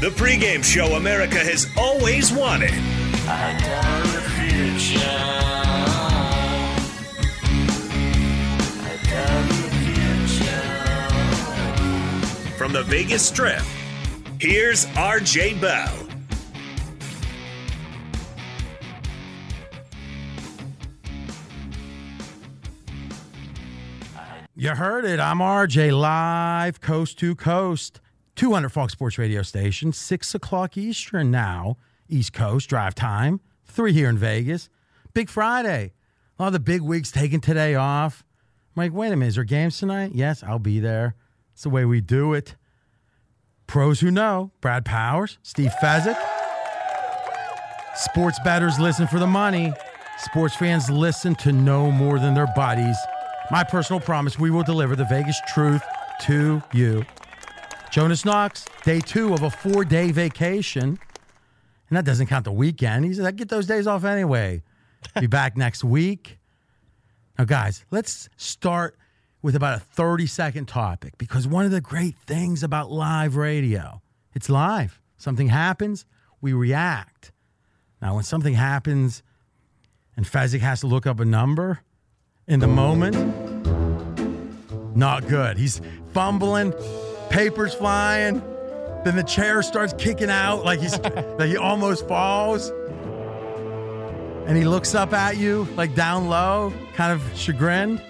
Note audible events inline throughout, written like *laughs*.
The pregame show America has always wanted. From the Vegas Strip, here's RJ Bell. You heard it. I'm RJ live, coast to coast. 200 Fox Sports radio station, 6 o'clock Eastern now, East Coast, drive time, 3 here in Vegas. Big Friday. A lot of the big wigs taking today off. I'm like, wait a minute, is there games tonight? Yes, I'll be there. It's the way we do it. Pros who know Brad Powers, Steve Fezzik. Sports bettors listen for the money. Sports fans listen to no more than their buddies. My personal promise we will deliver the Vegas truth to you. Jonas Knox, day two of a four day vacation. And that doesn't count the weekend. He said, I get those days off anyway. Be *laughs* back next week. Now, guys, let's start with about a 30 second topic because one of the great things about live radio, it's live. Something happens, we react. Now, when something happens and Fezzik has to look up a number in the moment, not good. He's fumbling papers flying. Then the chair starts kicking out like he's *laughs* like he almost falls. And he looks up at you like down low, kind of chagrined.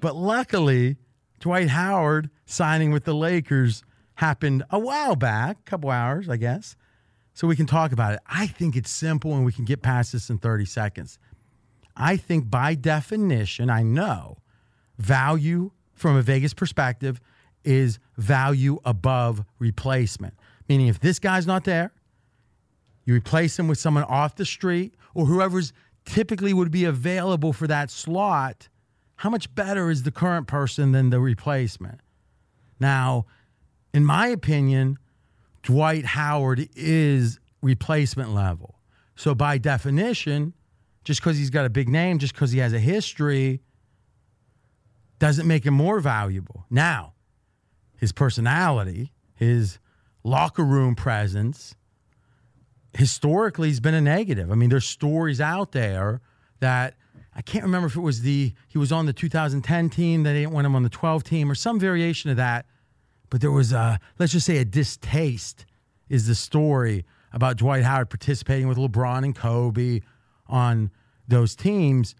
But luckily, Dwight Howard signing with the Lakers happened a while back, a couple hours, I guess. So we can talk about it. I think it's simple and we can get past this in 30 seconds. I think by definition, I know value from a Vegas perspective is value above replacement. Meaning, if this guy's not there, you replace him with someone off the street or whoever's typically would be available for that slot. How much better is the current person than the replacement? Now, in my opinion, Dwight Howard is replacement level. So, by definition, just because he's got a big name, just because he has a history, doesn't make him more valuable. Now, his personality, his locker room presence, historically he's been a negative. I mean, there's stories out there that I can't remember if it was the he was on the 2010 team that they didn't want him on the 12 team or some variation of that. But there was a let's just say a distaste is the story about Dwight Howard participating with LeBron and Kobe on those teams.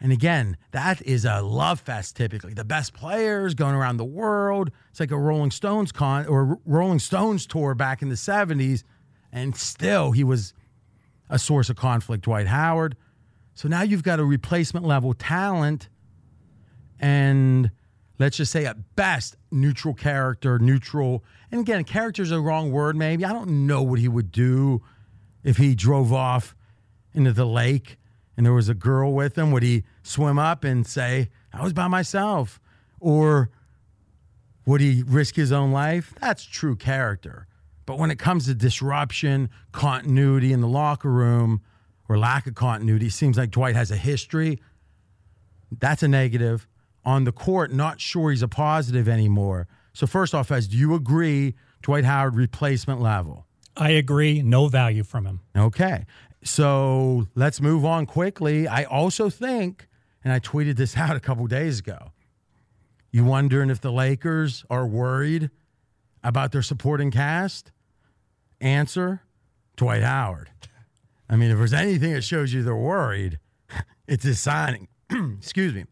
And again, that is a love fest typically. The best players going around the world. It's like a Rolling Stones con or Rolling Stones tour back in the 70s. And still, he was a source of conflict, Dwight Howard. So now you've got a replacement level talent and let's just say at best neutral character, neutral. And again, character is a wrong word, maybe. I don't know what he would do if he drove off into the lake and there was a girl with him. Would he swim up and say, I was by myself? Or would he risk his own life? That's true character. But when it comes to disruption, continuity in the locker room, or lack of continuity, seems like Dwight has a history. That's a negative. On the court, not sure he's a positive anymore. So, first off, as do you agree, Dwight Howard replacement level? I agree. No value from him. Okay. So let's move on quickly. I also think, and I tweeted this *laughs* out a couple days ago, you wondering if the Lakers are worried about their supporting cast? Answer Dwight Howard. I mean, if there's anything that shows you they're worried, *laughs* it's his signing. *clears throat* Excuse me.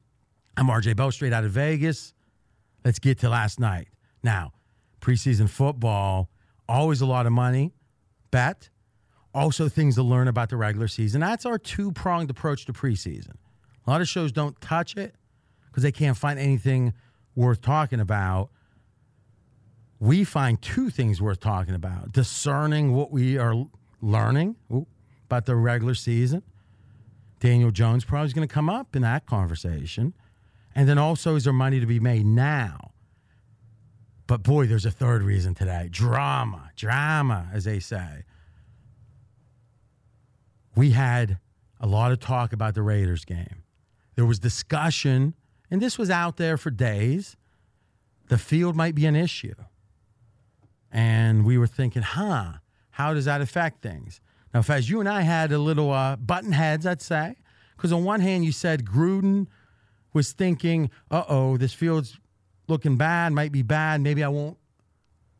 I'm RJ Bell, straight out of Vegas. Let's get to last night. Now, preseason football, always a lot of money. Bet. Also, things to learn about the regular season. That's our two pronged approach to preseason. A lot of shows don't touch it because they can't find anything worth talking about. We find two things worth talking about discerning what we are learning about the regular season. Daniel Jones probably is going to come up in that conversation. And then also, is there money to be made now? But boy, there's a third reason today drama, drama, as they say. We had a lot of talk about the Raiders game. There was discussion, and this was out there for days. The field might be an issue. And we were thinking, huh, how does that affect things? Now, as you and I had a little uh, button heads, I'd say, because on one hand, you said Gruden was thinking, uh oh, this field's looking bad, might be bad. Maybe I won't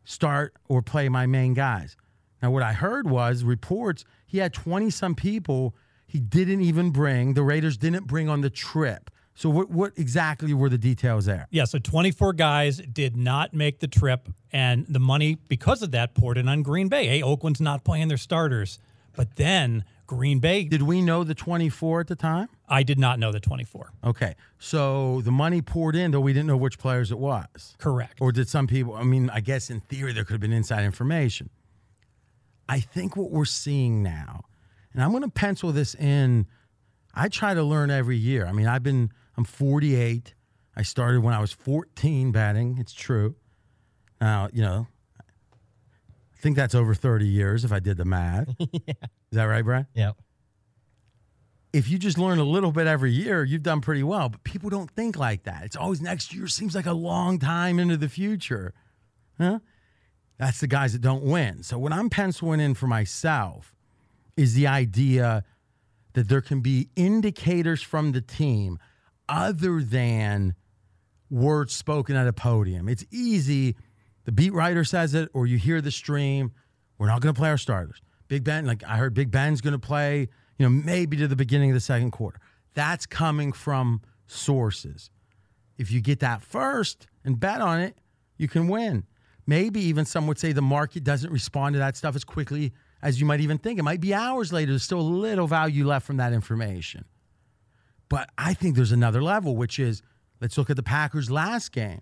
start or play my main guys. Now, what I heard was reports he had 20 some people he didn't even bring, the Raiders didn't bring on the trip. So, what, what exactly were the details there? Yeah, so 24 guys did not make the trip, and the money, because of that, poured in on Green Bay. Hey, Oakland's not playing their starters. But then Green Bay. Did we know the 24 at the time? I did not know the 24. Okay. So the money poured in, though we didn't know which players it was. Correct. Or did some people, I mean, I guess in theory there could have been inside information. I think what we're seeing now, and I'm going to pencil this in. I try to learn every year. I mean, I've been, I'm 48. I started when I was 14 batting. It's true. Now, you know, I think that's over 30 years if I did the math. *laughs* yeah. Is that right, Brian? Yeah. If you just learn a little bit every year, you've done pretty well. But people don't think like that. It's always next year seems like a long time into the future. Huh? That's the guys that don't win. So what I'm penciling in for myself is the idea that there can be indicators from the team other than words spoken at a podium. It's easy. The beat writer says it, or you hear the stream. We're not going to play our starters. Big Ben, like I heard Big Ben's going to play, you know, maybe to the beginning of the second quarter. That's coming from sources. If you get that first and bet on it, you can win. Maybe even some would say the market doesn't respond to that stuff as quickly as you might even think. It might be hours later. There's still a little value left from that information. But I think there's another level, which is let's look at the Packers' last game.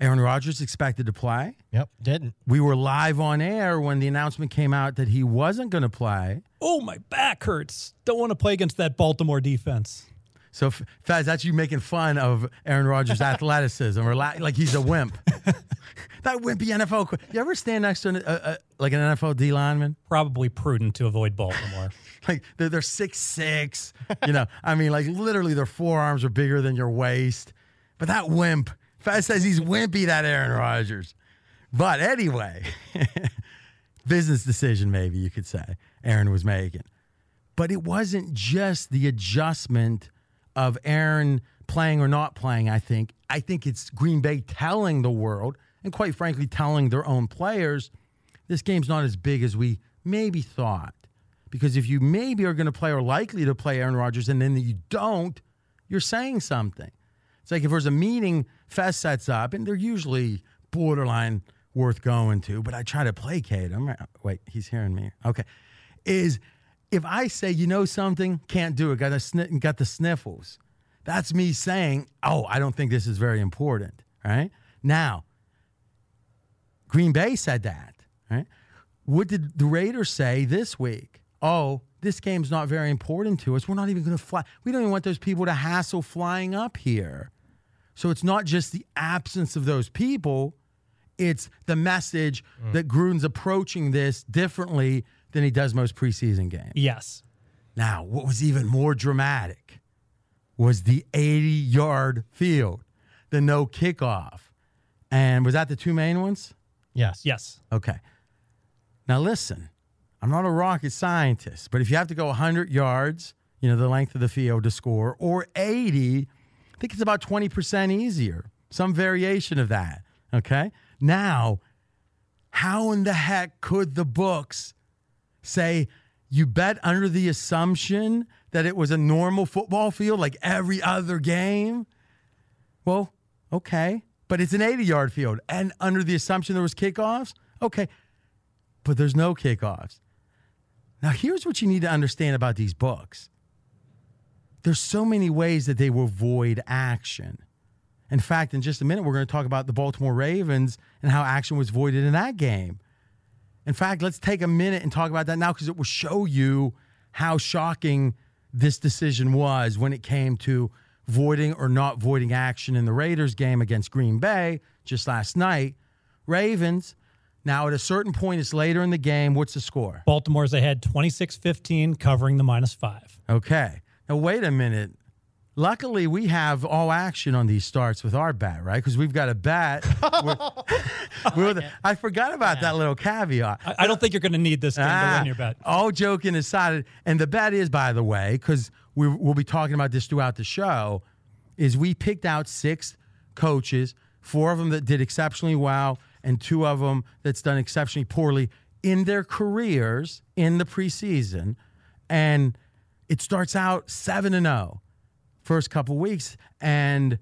Aaron Rodgers expected to play. Yep, didn't. We were live on air when the announcement came out that he wasn't going to play. Oh, my back hurts. Don't want to play against that Baltimore defense. So, Faz, that's you making fun of Aaron Rodgers' *laughs* athleticism, or la- like he's a wimp. *laughs* that wimpy NFL. You ever stand next to an, uh, like an NFL D lineman? Probably prudent to avoid Baltimore. *laughs* like they're, they're six six. You know, I mean, like literally their forearms are bigger than your waist. But that wimp, Faz says he's wimpy. That Aaron Rodgers. But anyway, business decision, maybe you could say, Aaron was making. But it wasn't just the adjustment of Aaron playing or not playing, I think. I think it's Green Bay telling the world, and quite frankly, telling their own players, this game's not as big as we maybe thought. Because if you maybe are going to play or likely to play Aaron Rodgers and then you don't, you're saying something. It's like if there's a meeting Fez sets up, and they're usually borderline worth going to, but I try to placate him. Wait, he's hearing me. Okay. Is if I say, you know something, can't do it, got, sn- got the sniffles, that's me saying, oh, I don't think this is very important. Right? Now, Green Bay said that. Right? What did the Raiders say this week? Oh, this game's not very important to us. We're not even going to fly. We don't even want those people to hassle flying up here. So it's not just the absence of those people, it's the message mm. that Gruden's approaching this differently than he does most preseason games. Yes. Now, what was even more dramatic was the 80 yard field, the no kickoff. And was that the two main ones? Yes. Yes. Okay. Now, listen, I'm not a rocket scientist, but if you have to go 100 yards, you know, the length of the field to score, or 80, I think it's about 20% easier, some variation of that. Okay. Now, how in the heck could the books say you bet under the assumption that it was a normal football field like every other game? Well, okay. But it's an 80 yard field. And under the assumption there was kickoffs? Okay. But there's no kickoffs. Now, here's what you need to understand about these books there's so many ways that they will void action. In fact, in just a minute, we're going to talk about the Baltimore Ravens and how action was voided in that game. In fact, let's take a minute and talk about that now because it will show you how shocking this decision was when it came to voiding or not voiding action in the Raiders game against Green Bay just last night. Ravens now, at a certain point, it's later in the game. What's the score? Baltimore's ahead 26 15, covering the minus five. Okay. Now, wait a minute. Luckily, we have all action on these starts with our bet, right? Because we've got a bet. *laughs* *laughs* I forgot about yeah. that little caveat. I, I, don't think you're going to need this game ah, to win your bet. All joking aside, and the bet is, by the way, because we, we'll be talking about this throughout the show, is we picked out six coaches, four of them that did exceptionally well and two of them that's done exceptionally poorly in their careers in the preseason. And it starts out 7 and 0 first couple weeks. And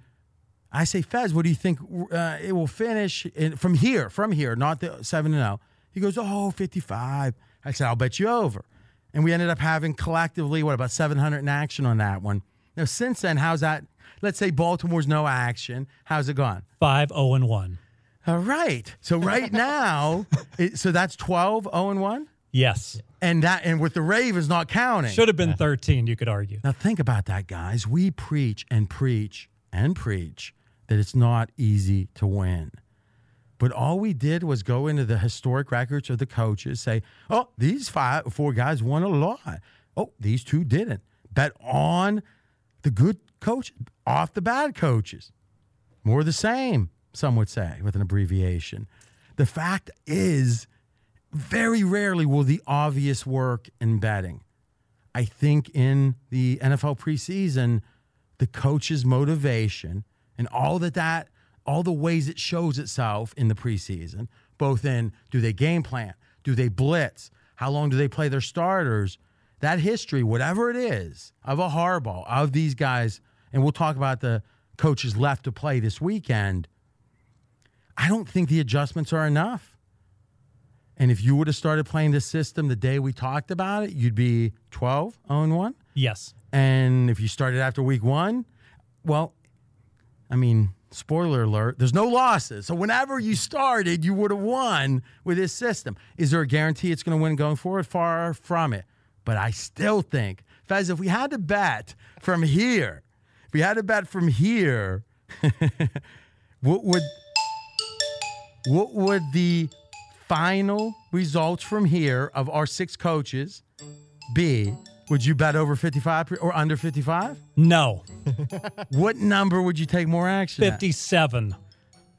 I say, Fez, what do you think uh, it will finish in, from here, from here, not the 7 and 0? He goes, oh, 55. I said, I'll bet you over. And we ended up having collectively, what, about 700 in action on that one. Now, since then, how's that? Let's say Baltimore's no action. How's it gone? 5 0 and 1. All right. So right *laughs* now, it, so that's 12 0 and 1? Yes. And that and with the Ravens not counting. Should have been 13, you could argue. Now think about that, guys. We preach and preach and preach that it's not easy to win. But all we did was go into the historic records of the coaches, say, oh, these five, four guys won a lot. Oh, these two didn't. Bet on the good coach, off the bad coaches. More the same some would say, with an abbreviation. The fact is, very rarely will the obvious work in betting. I think in the NFL preseason, the coach's motivation and all that that all the ways it shows itself in the preseason, both in do they game plan, do they blitz, how long do they play their starters, that history, whatever it is, of a Harbaugh, of these guys, and we'll talk about the coaches left to play this weekend I don't think the adjustments are enough. And if you would have started playing this system the day we talked about it, you'd be 12 0 1. Yes. And if you started after week one, well, I mean, spoiler alert, there's no losses. So whenever you started, you would have won with this system. Is there a guarantee it's going to win going forward? Far from it. But I still think, Fez, if we had to bet from here, if we had to bet from here, *laughs* what would what would the final results from here of our six coaches be? Would you bet over 55 or under 55? No. *laughs* what number would you take more action? 57.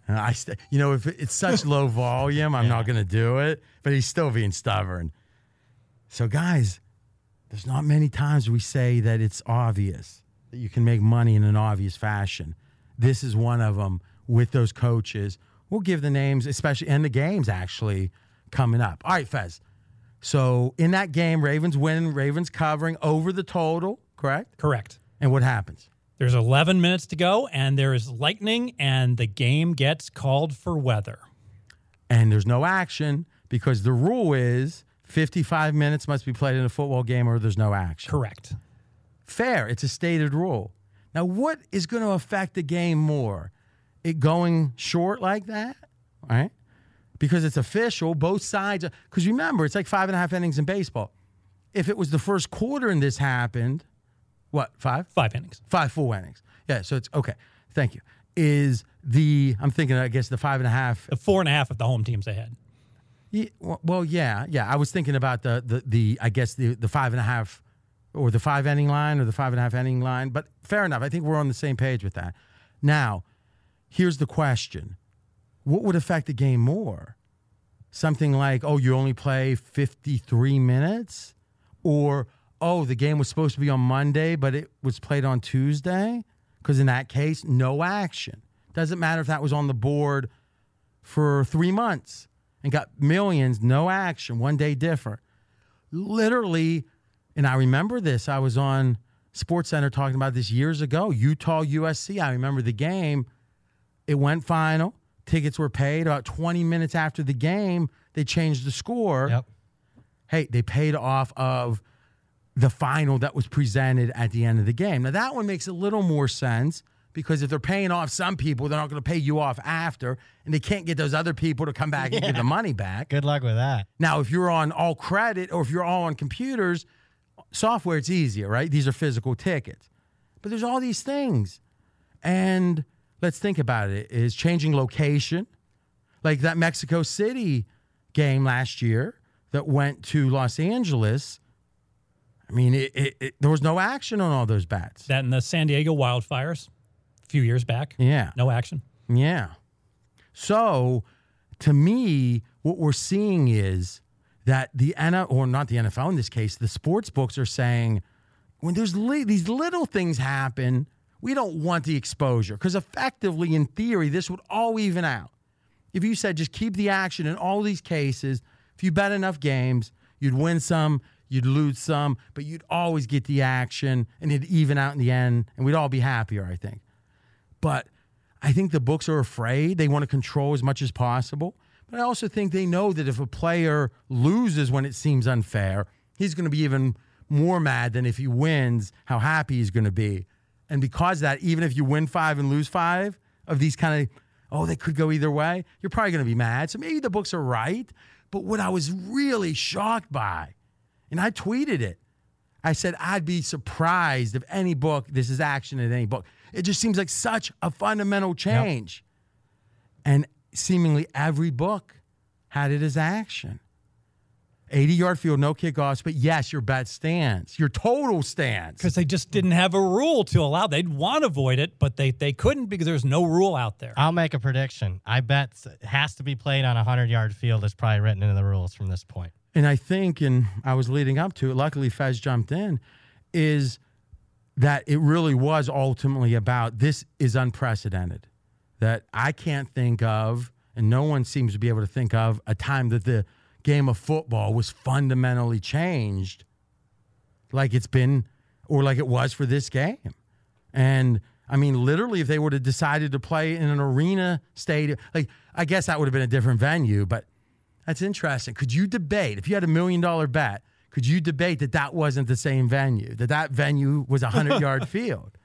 At? I, st- you know, if it's such low *laughs* volume, I'm not going to do it. But he's still being stubborn. So, guys, there's not many times we say that it's obvious that you can make money in an obvious fashion. This is one of them with those coaches. We'll give the names, especially and the games actually coming up. All right, Fez. So in that game, Ravens win, Ravens covering over the total, correct? Correct. And what happens? There's 11 minutes to go, and there is lightning, and the game gets called for weather. And there's no action because the rule is 55 minutes must be played in a football game or there's no action. Correct. Fair. It's a stated rule. Now, what is going to affect the game more? It going short like that, right? Because it's official, both sides. Because remember, it's like five and a half innings in baseball. If it was the first quarter and this happened, what, five? Five innings. Five full innings. Yeah, so it's okay. Thank you. Is the, I'm thinking, I guess, the five and a half The four and a half if the home team's ahead. yeah, well, well, yeah, yeah. I was thinking about the the the I guess the the five and a half or the five inning line or the five and a half inning line. But fair enough. I think we're on the same page with that. Now, here's the question: What would affect the game more? Something like, oh, you only play 53 minutes, or oh, the game was supposed to be on Monday, but it was played on Tuesday. Because in that case, no action. Doesn't matter if that was on the board for three months and got millions, no action, one day different. Literally, and I remember this. I was on Sports Center talking about this years ago. Utah USC. I remember the game. It went final. Tickets were paid. About 20 minutes after the game, they changed the score. Yep. Hey, they paid off of the final that was presented at the end of the game. Now that one makes a little more sense because if they're paying off some people, they're not going to pay you off after, and they can't get those other people to come back and get the money back. Good luck with that. Now, if you're on all credit or if you're all on computers, software, it's easier, right? These are physical tickets. But there's all these things. And let's think about it is changing location. Like that Mexico City game last year that went to Los Angeles. I mean, it, it, it, there was no action on all those bats. That and the San Diego wildfires a few years back. Yeah. No action. Yeah. So, to me, what we're seeing is that the NFL, or not the NFL in this case, the sports books are saying when there's li- these little things happen, we don't want the exposure because effectively, in theory, this would all even out. If you said just keep the action in all these cases, if you bet enough games, you'd win some, you'd lose some, but you'd always get the action and it'd even out in the end, and we'd all be happier, I think. But I think the books are afraid. They want to control as much as possible. But I also think they know that if a player loses when it seems unfair, he's going to be even more mad than if he wins, how happy he's going to be. And because of that, even if you win five and lose five of these kind of, oh, they could go either way, you're probably going to be mad. So maybe the books are right. But what I was really shocked by, and I tweeted it, I said, I'd be surprised if any book, this is action in any book. It just seems like such a fundamental change. And seemingly every book had it as action. 80 yard field, no kickoffs, but yes, your bet stands, your total stands. Because they just didn't have a rule to allow. They'd want to avoid it, but they, they couldn't because there's no rule out there. I'll make a prediction. I bet it has to be played on a 100 yard field. It's probably written into the rules from this point. And I think, and I was leading up to it, luckily Fez jumped in, is that it really was ultimately about this is unprecedented. That I can't think of, and no one seems to be able to think of, a time that the game of football was fundamentally changed like it's been or like it was for this game. And I mean, literally, if they would have decided to play in an arena stadium, like I guess that would have been a different venue, but that's interesting. Could you debate if you had a million dollar bet? Could you debate that that wasn't the same venue? That that venue was a hundred *laughs* yard field?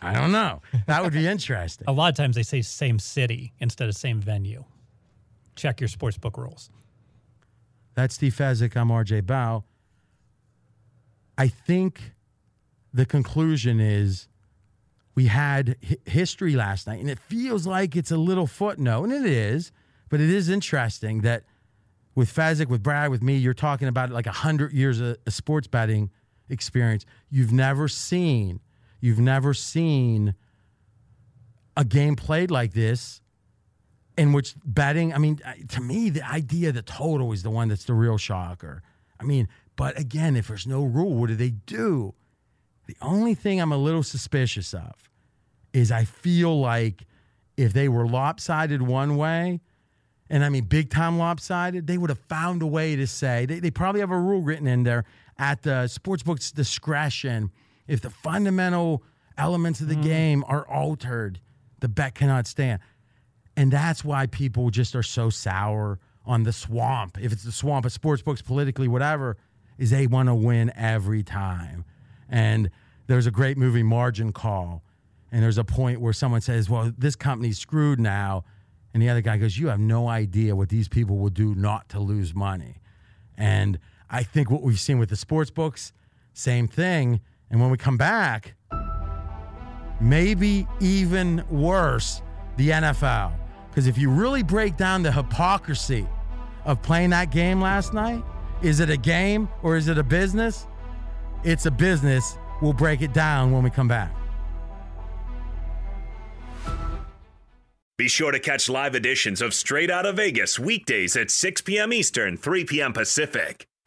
I don't know. That would be interesting. A lot of times they say same city instead of same venue. Check your sportsbook rules. That's Steve Fezzik. I'm RJ Bell. I think the conclusion is we had hi- history last night, and it feels like it's a little footnote, and it is, but it is interesting that with Fezzik, with Brad, with me, you're talking about like 100 years of sports betting experience. You've never seen, you've never seen a game played like this in which betting, I mean, to me, the idea of the total is the one that's the real shocker. I mean, but again, if there's no rule, what do they do? The only thing I'm a little suspicious of is I feel like if they were lopsided one way, and I mean big time lopsided, they would have found a way to say they, they probably have a rule written in there at the sportsbook's discretion. If the fundamental elements of the mm-hmm. game are altered, the bet cannot stand. And that's why people just are so sour on the swamp. If it's the swamp, a sports books, politically, whatever, is they want to win every time. And there's a great movie, Margin Call. And there's a point where someone says, Well, this company's screwed now. And the other guy goes, You have no idea what these people will do not to lose money. And I think what we've seen with the sports books, same thing. And when we come back, maybe even worse, the NFL. Because if you really break down the hypocrisy of playing that game last night, is it a game or is it a business? It's a business. We'll break it down when we come back. Be sure to catch live editions of Straight Out of Vegas weekdays at 6 p.m. Eastern, 3 p.m. Pacific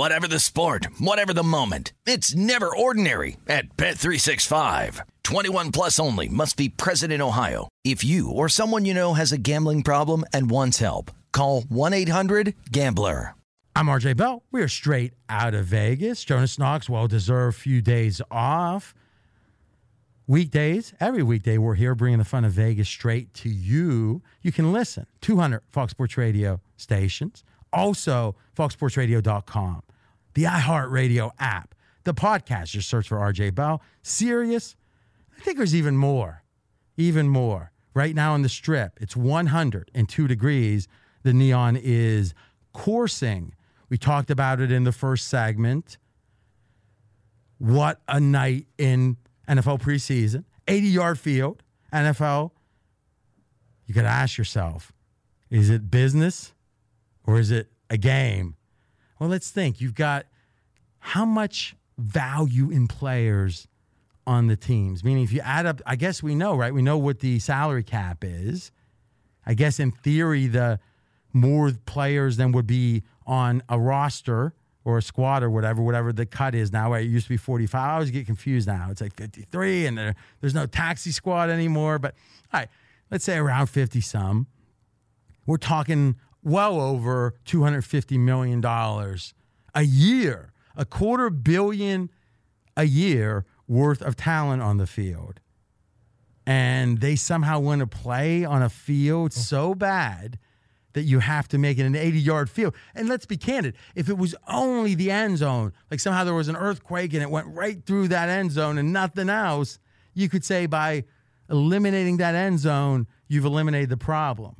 Whatever the sport, whatever the moment. It's never ordinary at Bet365. 21 plus only must be present in Ohio. If you or someone you know has a gambling problem and wants help, call 1-800-GAMBLER. I'm RJ Bell. We are straight out of Vegas. Jonas Knox, well deserved few days off. Weekdays, every weekday, we're here bringing the fun of Vegas straight to you. You can listen 200 Fox Sports Radio stations, also foxsportsradio.com, the iHeartRadio app, the podcast. Just search for RJ Bell. Serious. I think there's even more, even more. Right now on the strip, it's 102 degrees. The neon is coursing. We talked about it in the first segment. What a night in NFL preseason. 80 yard field, NFL. You got to ask yourself is it business or is it a game? Well, let's think. You've got how much value in players on the teams? Meaning, if you add up, I guess we know, right? We know what the salary cap is. I guess in theory, the more players than would be on a roster or a squad or whatever, whatever the cut is now. Right? It used to be 45. I always get confused now. It's like 53, and there, there's no taxi squad anymore. But all right, let's say around 50 some. We're talking well over $250 million a year, a quarter billion a year worth of talent on the field. And they somehow want to play on a field oh. so bad that you have to make it an 80 yard field. And let's be candid if it was only the end zone, like somehow there was an earthquake and it went right through that end zone and nothing else, you could say by eliminating that end zone, you've eliminated the problem.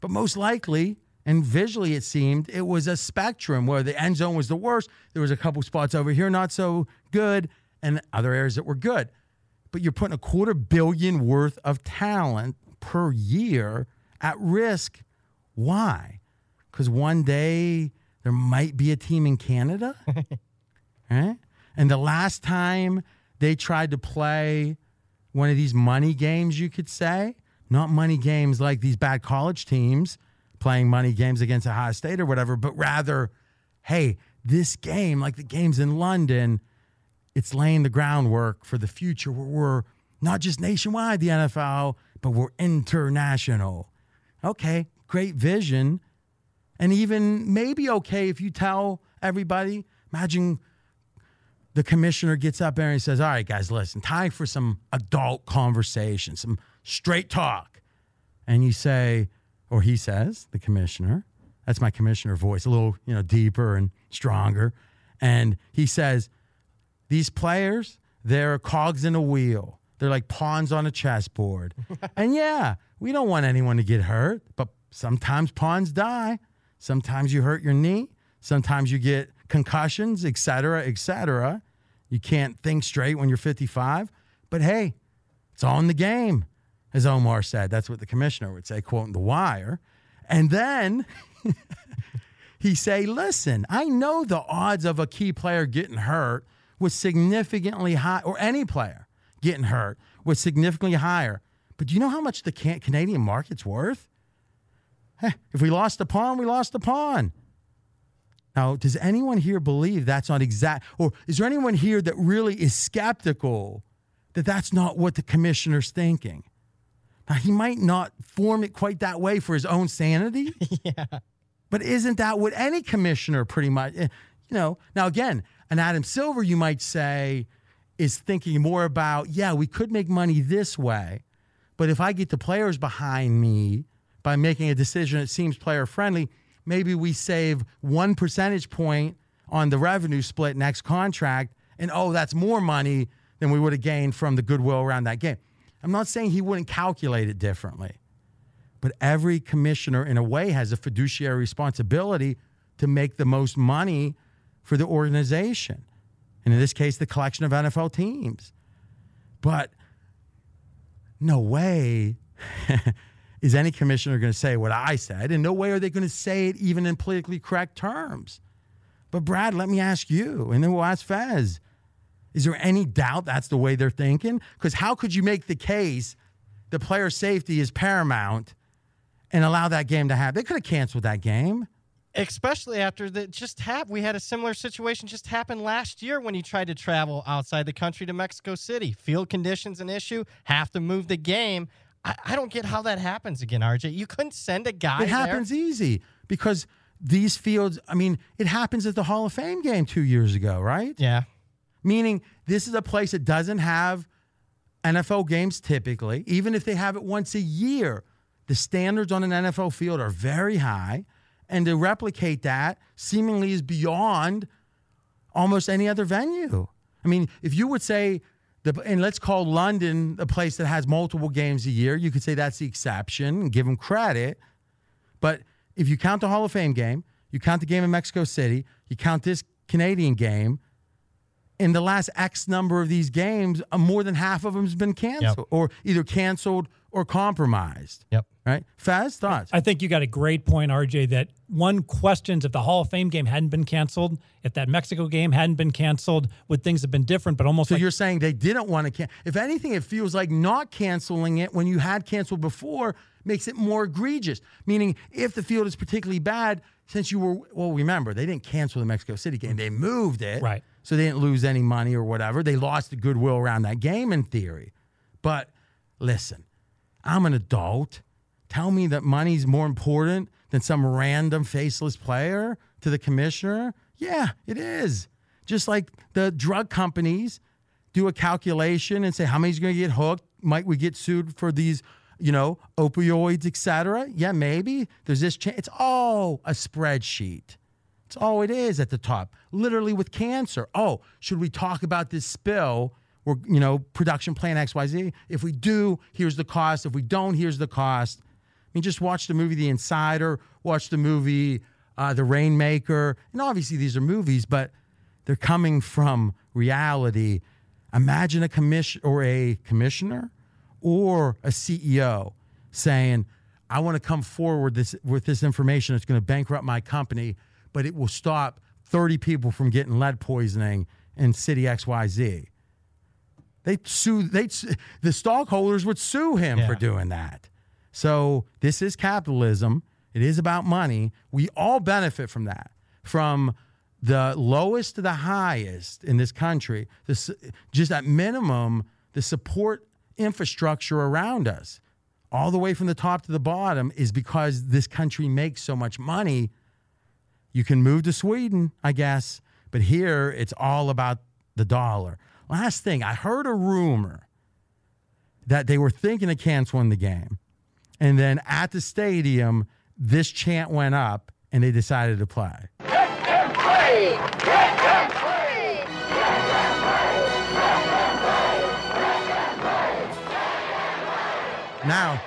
But most likely, and visually it seemed, it was a spectrum where the end zone was the worst. There was a couple spots over here not so good, and other areas that were good. But you're putting a quarter billion worth of talent per year at risk why? Because one day there might be a team in Canada. right? *laughs* Eh? And the last time they tried to play one of these money games, you could say, not money games like these bad college teams playing money games against Ohio State or whatever, but rather, hey, this game, like the games in London, it's laying the groundwork for the future where we're not just nationwide, the NFL, but we're international. Okay, great vision, and even maybe okay if you tell everybody. Imagine the commissioner gets up there and says, All right, guys, listen, time for some adult conversation, some straight talk. And you say, or he says, the commissioner, that's my commissioner voice, a little, you know, deeper and stronger. And he says, These players, they're cogs in a wheel. They're like pawns on a chessboard. *laughs* and yeah, we don't want anyone to get hurt, but sometimes pawns die. Sometimes you hurt your knee. Sometimes you get concussions, et cetera, et cetera. You can't think straight when you're 55. But hey, it's all in the game, as Omar said. That's what the commissioner would say, quoting The Wire. And then *laughs* he say, listen, I know the odds of a key player getting hurt was significantly high, or any player getting hurt was significantly higher. But do you know how much the Canadian market's worth? if we lost a pawn, we lost a pawn. Now, does anyone here believe that's not exact? Or is there anyone here that really is skeptical that that's not what the commissioner's thinking? He might not form it quite that way for his own sanity. *laughs* yeah. But isn't that what any commissioner pretty much, eh, you know? Now, again, an Adam Silver, you might say, is thinking more about, yeah, we could make money this way. But if I get the players behind me by making a decision that seems player friendly, maybe we save one percentage point on the revenue split next contract. And oh, that's more money than we would have gained from the goodwill around that game. I'm not saying he wouldn't calculate it differently, but every commissioner, in a way, has a fiduciary responsibility to make the most money for the organization. And in this case, the collection of NFL teams. But no way *laughs* is any commissioner going to say what I said, and no way are they going to say it even in politically correct terms. But Brad, let me ask you, and then we'll ask Fez. Is there any doubt that's the way they're thinking? Because how could you make the case that player safety is paramount and allow that game to happen? They could have canceled that game. Especially after that just happened. We had a similar situation just happen last year when he tried to travel outside the country to Mexico City. Field conditions an issue, have to move the game. I, I don't get how that happens again, RJ. You couldn't send a guy. It happens there. easy because these fields, I mean, it happens at the Hall of Fame game two years ago, right? Yeah. Meaning this is a place that doesn't have NFL games typically, even if they have it once a year. The standards on an NFL field are very high, and to replicate that seemingly is beyond almost any other venue. I mean, if you would say the and let's call London a place that has multiple games a year, you could say that's the exception and give them credit. But if you count the Hall of Fame game, you count the game in Mexico City, you count this Canadian game, in the last X number of these games, uh, more than half of them has been canceled or either canceled or compromised. Yep. Right? Fez, thoughts? I think you got a great point, RJ, that one questions if the Hall of Fame game hadn't been canceled, if that Mexico game hadn't been canceled, would things have been different? But almost So like you're saying they didn't want to cancel. If anything, it feels like not canceling it when you had canceled before makes it more egregious. Meaning, if the field is particularly bad, since you were, well, remember, they didn't cancel the Mexico City game, they moved it. Right. So they didn't lose any money or whatever. They lost the goodwill around that game in theory. But listen, I'm an adult. Tell me that money's more important than some random faceless player to the commissioner? Yeah, it is. Just like the drug companies do a calculation and say how many's going to get hooked. Might we get sued for these, you know, opioids, et cetera? Yeah, maybe. There's this. It's all a spreadsheet. It's all it is at the top. Literally with cancer. Oh, should we talk about this spill? Or you know, production plan XYZ. If we do, here's the cost. If we don't, here's the cost. I mean, just watch the movie The Insider, watch the movie uh, The Rainmaker. And obviously, these are movies, but they're coming from reality. Imagine a commission or a commissioner or a CEO saying, I want to come forward this, with this information that's going to bankrupt my company, but it will stop 30 people from getting lead poisoning in city XYZ. They sue they the stockholders would sue him Yeah. for doing that. So this is capitalism. It is about money. We all benefit from that. From the lowest to the highest in this country, this just at minimum the support infrastructure around us, all the way from the top to the bottom, is because this country makes so much money. You can move to Sweden, I guess, but here it's all about the dollar. Last thing, I heard a rumor that they were thinking of canceling the game. And then at the stadium, this chant went up and they decided to play. Now,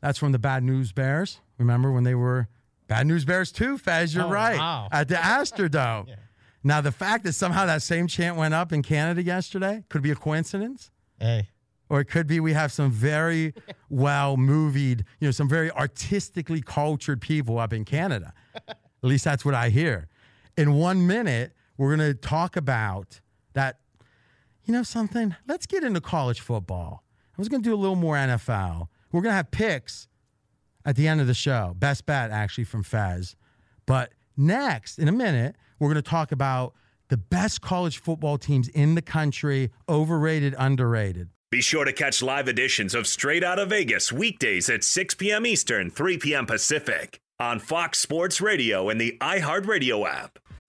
that's from the Bad News Bears. Remember when they were Bad News Bears too? Fez, you're Oh, right. wow. At the Astrodome. *laughs* Now, the fact that somehow that same chant went up in Canada yesterday could be a coincidence. Hey. Or it could be we have some very *laughs* well movied, you know, some very artistically cultured people up in Canada. At least that's what I hear. In one minute, we're going to talk about that. You know something? Let's get into college football. I was going to do a little more NFL. We're going to have picks at the end of the show. Best bet, actually, from Fez. But next, in a minute, we're going to talk about the best college football teams in the country, overrated, underrated. Be sure to catch live editions of Straight Out of Vegas weekdays at 6 p.m. Eastern, 3 p.m. Pacific on Fox Sports Radio and the iHeartRadio app.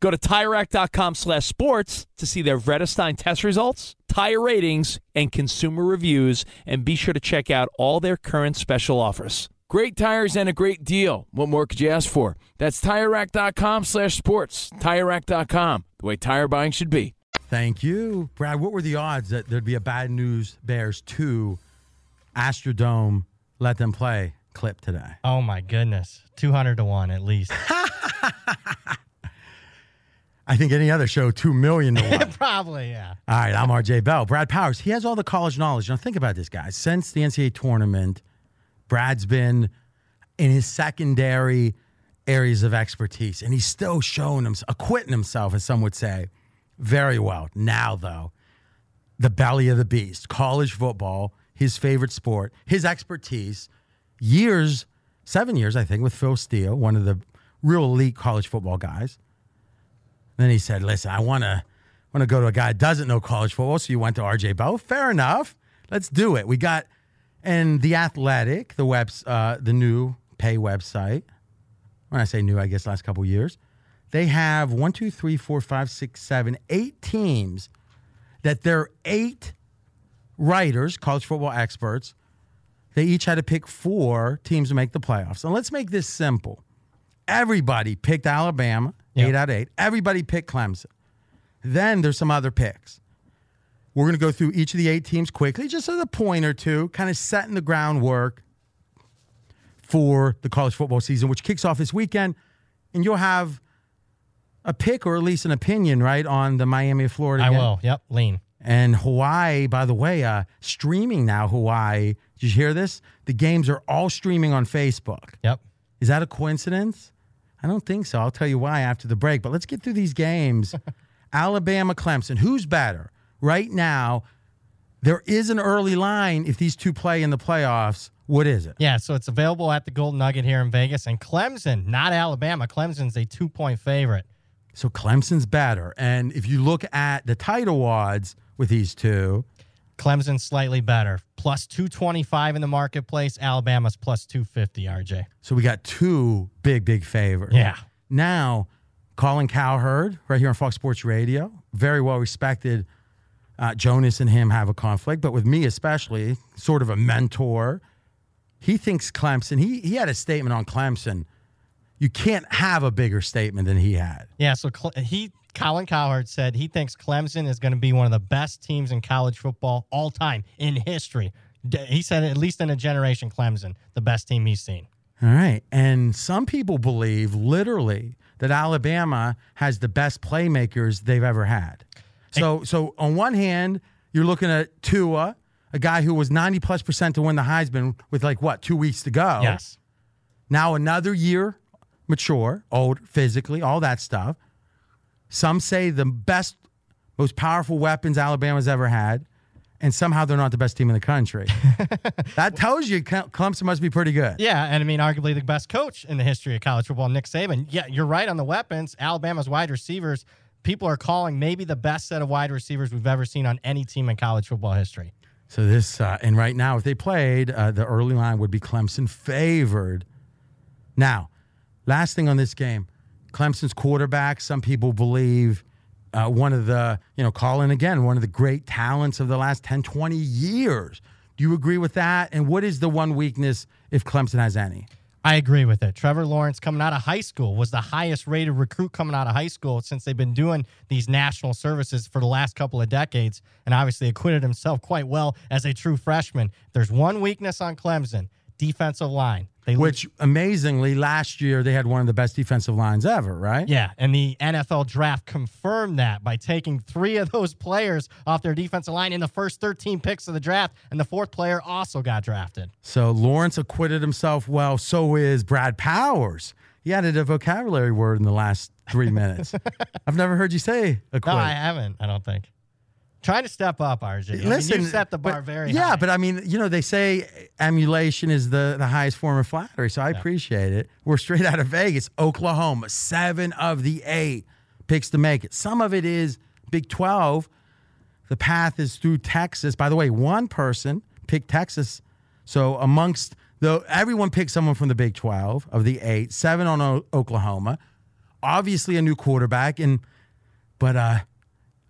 Go to TireRack.com slash sports to see their Vredestein test results, tire ratings, and consumer reviews, and be sure to check out all their current special offers. Great tires and a great deal. What more could you ask for? That's TireRack.com slash sports. TireRack.com, the way tire buying should be. Thank you, Brad. What were the odds that there'd be a bad news Bears two Astrodome let them play clip today? Oh my goodness, two hundred to one at least. *laughs* I think any other show two million to *laughs* one. Probably, yeah. All right, I'm RJ Bell. Brad Powers, he has all the college knowledge. Now, think about this, guys. Since the NCAA tournament, Brad's been in his secondary areas of expertise, and he's still showing himself, acquitting himself, as some would say, very well. Now, though, the belly of the beast, college football, his favorite sport, his expertise, years, seven years, I think, with Phil Steele, one of the real elite college football guys. Then he said, "Listen, I want to want to go to a guy that doesn't know college football." So you went to RJ Bell. Fair enough. Let's do it. We got and the Athletic, the webs, uh, the new pay website. When I say new, I guess last couple years, they have one, two, three, four, five, six, seven, eight teams that they're eight writers, college football experts. They each had to pick four teams to make the playoffs. And let's make this simple. Everybody picked Alabama, Yep. eight out of eight. Everybody picked Clemson. Then there's some other picks. We're going to go through each of the eight teams quickly, just as a point or two, kind of setting the groundwork for the college football season, which kicks off this weekend. And you'll have a pick or at least an opinion, right, on the Miami of Florida. I game. will. Yep, lean. And Hawaii, by the way, uh, streaming now, Hawaii. Did you hear this? The games are all streaming on Facebook. Yep. Is that a coincidence? I don't think so. I'll tell you why after the break. But let's get through these games. *laughs* Alabama, Clemson. Who's better? Right now, there is an early line if these two play in the playoffs. What is it? Yeah, so it's available at the Golden Nugget here in Vegas. And Clemson, not Alabama. Clemson's a two point favorite. So Clemson's better. And if you look at the title odds with these two, Clemson's slightly better. Plus 225 in the marketplace. Alabama's plus 250, RJ. so we got two big, big favorites. Yeah. Now, Colin Cowherd, right here on Fox Sports Radio, very well respected. Uh, Jonas and him have a conflict, but with me especially, sort of a mentor. He thinks Clemson. He he had a statement on Clemson you can't have a bigger statement than he had. Yeah, so Cle- he Colin Cowherd said he thinks Clemson is going to be one of the best teams in college football all time in history. He said at least in a generation, Clemson, the best team he's seen. All right. And some people believe literally that Alabama has the best playmakers they've ever had. So so on one hand, you're looking at Tua, a guy who was 90 plus percent to win the Heisman with like what, two weeks to go. Yes. Now another year, mature, old, physically, all that stuff. Some say the best, most powerful weapons Alabama's ever had, and somehow they're not the best team in the country. *laughs* that tells you Clemson must be pretty good. Yeah, and I mean, arguably the best coach in the history of college football, Nick Saban. Yeah, you're right on the weapons. Alabama's wide receivers, people are calling maybe the best set of wide receivers we've ever seen on any team in college football history. So this, uh, and right now, if they played, uh, the early line would be Clemson favored. Now, last thing on this game, Clemson's quarterback. Some people believe uh, one of the, you know, Colin again, one of the great talents of the last 10, 20 years. Do you agree with that? And what is the one weakness if Clemson has any? I agree with it. Trevor Lawrence coming out of high school was the highest rated recruit coming out of high school since they've been doing these national services for the last couple of decades and obviously acquitted himself quite well as a true freshman. There's one weakness on Clemson, defensive line. They Which amazingly, last year they had one of the best defensive lines ever, right? Yeah, and the NFL draft confirmed that by taking three of those players off their defensive line in the first 13 picks of the draft, and the fourth player also got drafted. So Lawrence acquitted himself well. So is Brad Powers. He added a vocabulary word in the last three minutes. *laughs* I've never heard you say acquit. No, I haven't. I don't think. Trying to step up, RJ. I mean, Listen, you set the bar but- very yeah, high. but I mean, you know, they say emulation is the, the highest form of flattery, so I appreciate it. We're straight out of Vegas, Oklahoma, seven of the eight picks to make it. Some of it is Big 12. The path is through Texas. By the way, one person picked Texas. So amongst the everyone picked someone from the Big 12 of the eight, seven on o- Oklahoma. Obviously a new quarterback, and but uh,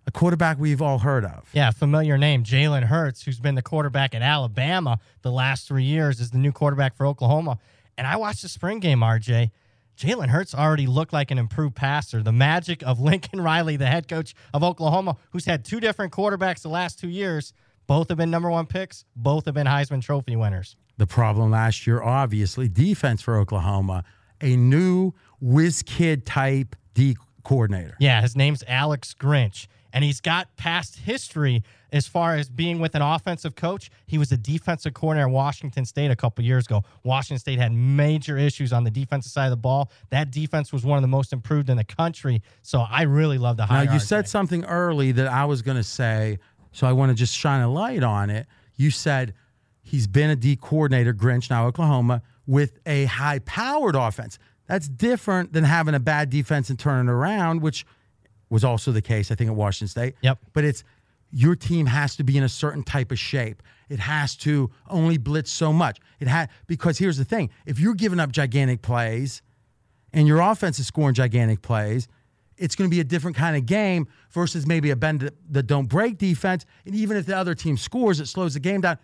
a quarterback we've all heard of. Yeah, familiar name, Jalen Hurts, who's been the quarterback at Alabama the last three years, is the new quarterback for Oklahoma. And I watched the spring game, RJ. Jalen Hurts already looked like an improved passer. The magic of *laughs* Lincoln Riley, the head coach of Oklahoma, who's had two different quarterbacks the last two years. Both have been number one picks. Both have been Heisman Trophy winners. The problem last year, obviously, defense for Oklahoma, a new whiz kid type D coordinator. Yeah, his name's Alex Grinch, and he's got past history as far as being with an offensive coach. He was a defensive coordinator at Washington State a couple years ago. Washington State had major issues on the defensive side of the ball. That defense was one of the most improved in the country. So I really love the hire. Now, you said something early that I was going to say, so I want to just shine a light on it. You said he's been a D coordinator, Grinch, now Oklahoma, with a high powered offense. That's different than having a bad defense and turning around, which was also the case, I think, at Washington State. Yep. But it's your team has to be in a certain type of shape. It has to only blitz so much. It had because here's the thing: if you're giving up gigantic plays, and your offense is scoring gigantic plays, it's going to be a different kind of game versus maybe a bend that, that don't break defense. And even if the other team scores, it slows the game down.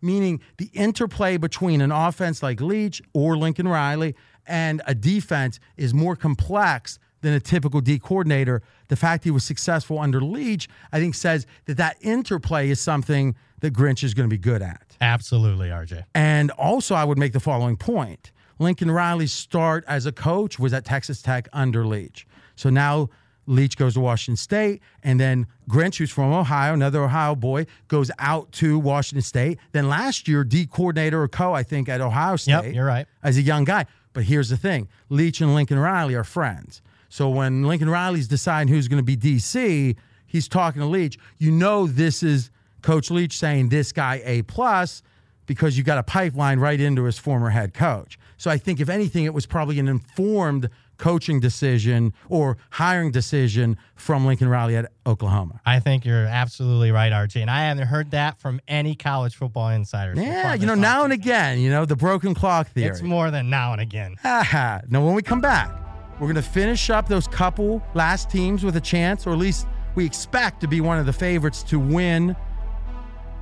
Meaning the interplay between an offense like Leach or Lincoln Riley and a defense is more complex than a typical D coordinator. The fact he was successful under Leach, I think, says that that interplay is something that Grinch is going to be good at. absolutely, RJ. And also, I would make the following point Lincoln Riley's start as a coach was at Texas Tech under Leach. So now Leach goes to Washington State, and then Grinch, who's from Ohio, another Ohio boy, goes out to Washington State. Then last year, D coordinator or co, I think, at Ohio State. Yep, you're right. As a young guy. But here's the thing Leach and Lincoln Riley are friends. So when Lincoln Riley's deciding who's going to be DC, he's talking to Leach. You know, this is Coach Leach saying this guy A plus because you got a pipeline right into his former head coach. So I think if anything, it was probably an informed coaching decision or hiring decision from Lincoln Riley at Oklahoma. I think you're absolutely right, RJ. And I haven't heard that from any college football insiders. Yeah, you know, now and again, you know, the broken clock theory. It's more than now and again. *laughs* Now, when we come back, we're going to finish up those couple last teams with a chance, or at least we expect to be one of the favorites to win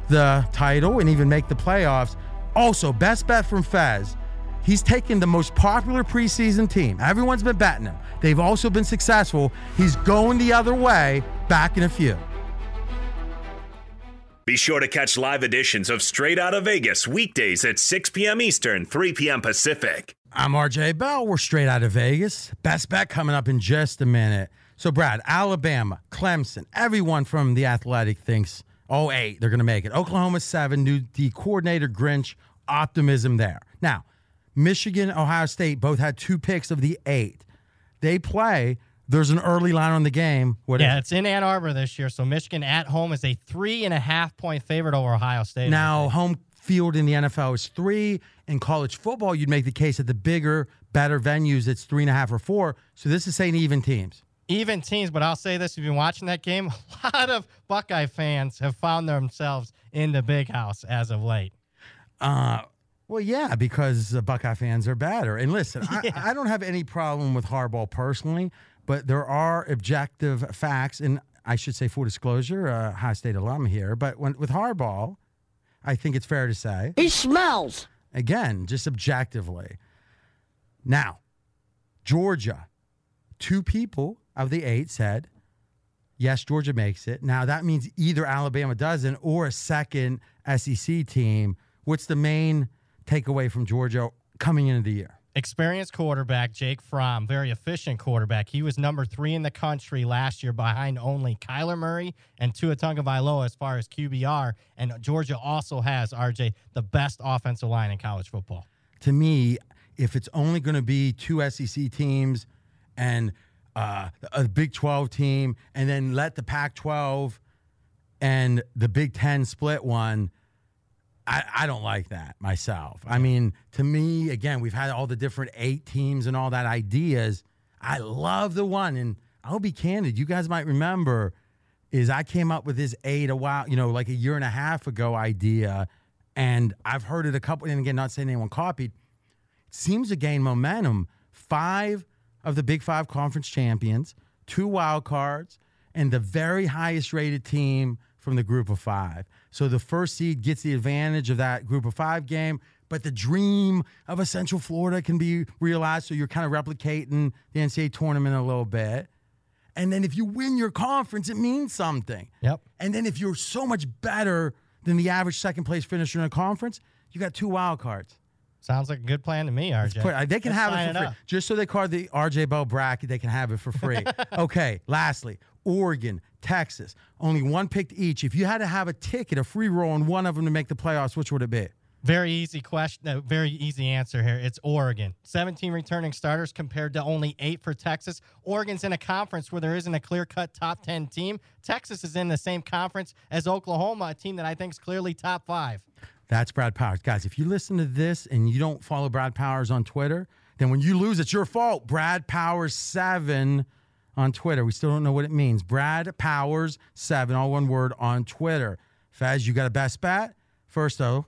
the title and even make the playoffs. Also, best bet from Fez. He's taken the most popular preseason team. Everyone's been betting him. They've also been successful. He's going the other way back in a few. Be sure to catch live editions of Straight Out of Vegas weekdays at 6 p.m. Eastern, 3 p.m. Pacific. I'm RJ Bell. We're straight out of Vegas. Best bet coming up in just a minute. So, Brad, Alabama, Clemson, everyone from the Athletic thinks, oh, eight, they're going to make it. Oklahoma, seven, new D coordinator Grinch, optimism there. Now, Michigan, Ohio State both had two picks of the eight. They play. There's an early line on the game. What yeah, it's in Ann Arbor this year. So Michigan at home is a three and a half point favorite over Ohio State. Now, home field in the NFL is three. In college football, you'd make the case that the bigger, better venues, it's three and a half or four. So this is saying even teams. even teams, but I'll say this: if you've been watching that game, *laughs* a lot of Buckeye fans have found themselves in the big house as of late. Uh, well, yeah, because the Buckeye fans are better. And listen, *laughs* Yeah. I, I don't have any problem with Harbaugh personally, but there are objective facts, and I should say full disclosure, uh, Ohio State alum here. But when, with Harbaugh, I think it's fair to say He smells. again, just objectively. Now, Georgia, two people of the eight said, yes, Georgia makes it. Now, that means either Alabama doesn't or a second SEC team. What's the main takeaway from Georgia coming into the year? Experienced quarterback Jake Fromm, very efficient quarterback. He was number three in the country last year, behind only Kyler Murray and Tua Tagovailoa as far as QBR. And Georgia also has RJ the best offensive line in college football. To me, if it's only going to be two SEC teams and uh, a Big 12 team, and then let the Pac 12 and the Big 10 split one, I, I don't like that myself. I mean, to me, again, we've had all the different eight teams and all that ideas. I love the one, and I'll be candid. You guys might remember is I came up with this eight a while, you know, like a year and a half ago idea, and I've heard it a couple. And again, not saying anyone copied. It seems to gain momentum. Five of the Big Five conference champions, two wild cards, and the very highest rated team from the group of five. So the first seed gets the advantage of that group of five game, but the dream of a Central Florida can be realized. So you're kind of replicating the NCAA tournament a little bit. And then if you win your conference, it means something. Yep. And then if you're so much better than the average second place finisher in a conference, you got two wild cards. Sounds like a good plan to me, RJ. Put- they can Let's have it for free. up. Just so they card the RJ Bell bracket, they can have it for free. *laughs* okay, lastly, Oregon, Texas, only one picked each. If you had to have a ticket, a free roll on one of them to make the playoffs, which would it be? Very easy question. No, very easy answer here. It's Oregon. 17 returning starters compared to only eight for Texas. Oregon's in a conference where there isn't a clear cut top 10 team. Texas is in the same conference as Oklahoma, a team that I think is clearly top five. That's Brad Powers. Guys, if you listen to this and you don't follow Brad Powers on Twitter, then when you lose, it's your fault. Brad Powers 7 on Twitter. We still don't know what it means. Brad Powers 7, all one word on Twitter. Fez, you got a best bet? First, though,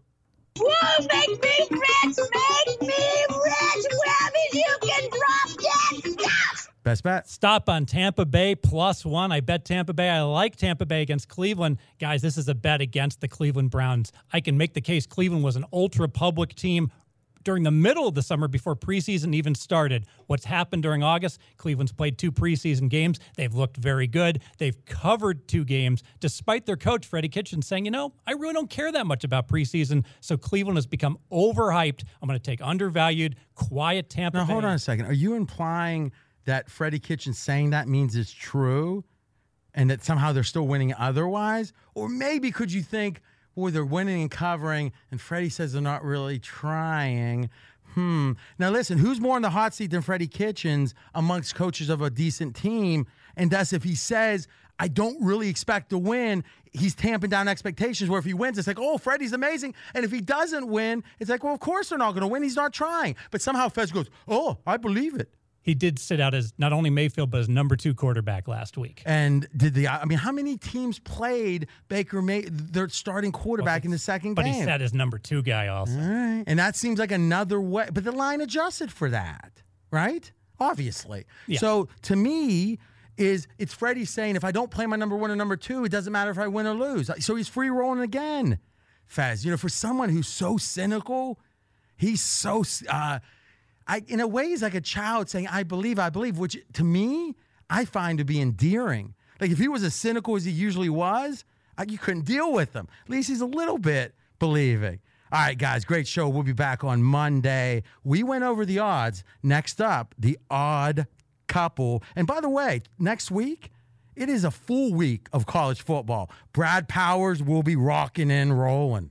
Woo, make me rich, make me rich. Wherever you can drop that stuff. best bet. Stop on Tampa Bay plus one. I bet Tampa Bay. I like Tampa Bay against Cleveland. Guys, this is a bet against the Cleveland Browns. I can make the case Cleveland was an ultra public team during the middle of the summer before preseason even started. What's happened during August? Cleveland's played two preseason games. They've looked very good. They've covered two games despite their coach, Freddie Kitchen, saying, you know, I really don't care that much about preseason. So Cleveland has become overhyped. I'm going to take undervalued, quiet Tampa Now, Bay. hold on a second. Are you implying that Freddie Kitchen saying that means it's true and that somehow they're still winning otherwise? Or maybe could you think, boy, they're winning and covering, and Freddie says they're not really trying? Hmm. Now, listen, who's more in the hot seat than Freddie Kitchens amongst coaches of a decent team? And thus, if he says, I don't really expect to win, he's tamping down expectations. Where if he wins, it's like, oh, Freddie's amazing. And if he doesn't win, it's like, well, of course they're not going to win. He's not trying. But somehow Fez goes, oh, I believe it. He did sit out as not only Mayfield but as number two quarterback last week. And did the? I mean, how many teams played Baker May their starting quarterback in the second But game? But he sat as number two guy also. All right. And that seems like another way. But the line adjusted for that, right? Obviously. Yeah. So to me, is it's Freddie saying if I don't play my number one or number two, it doesn't matter if I win or lose. So he's free rolling again. Fez, you know, for someone who's so cynical, He's so. Uh, I in a way he's like a child saying, "I believe, I believe," which to me I find to be endearing. Like if he was as cynical as he usually was, I, you couldn't deal with him. At least he's a little bit believing. All right, guys, great show. We'll be back on Monday. We went over the odds. Next up, the odd couple. And by the way, next week, it is a full week of college football. Brad Powers will be rocking and rolling.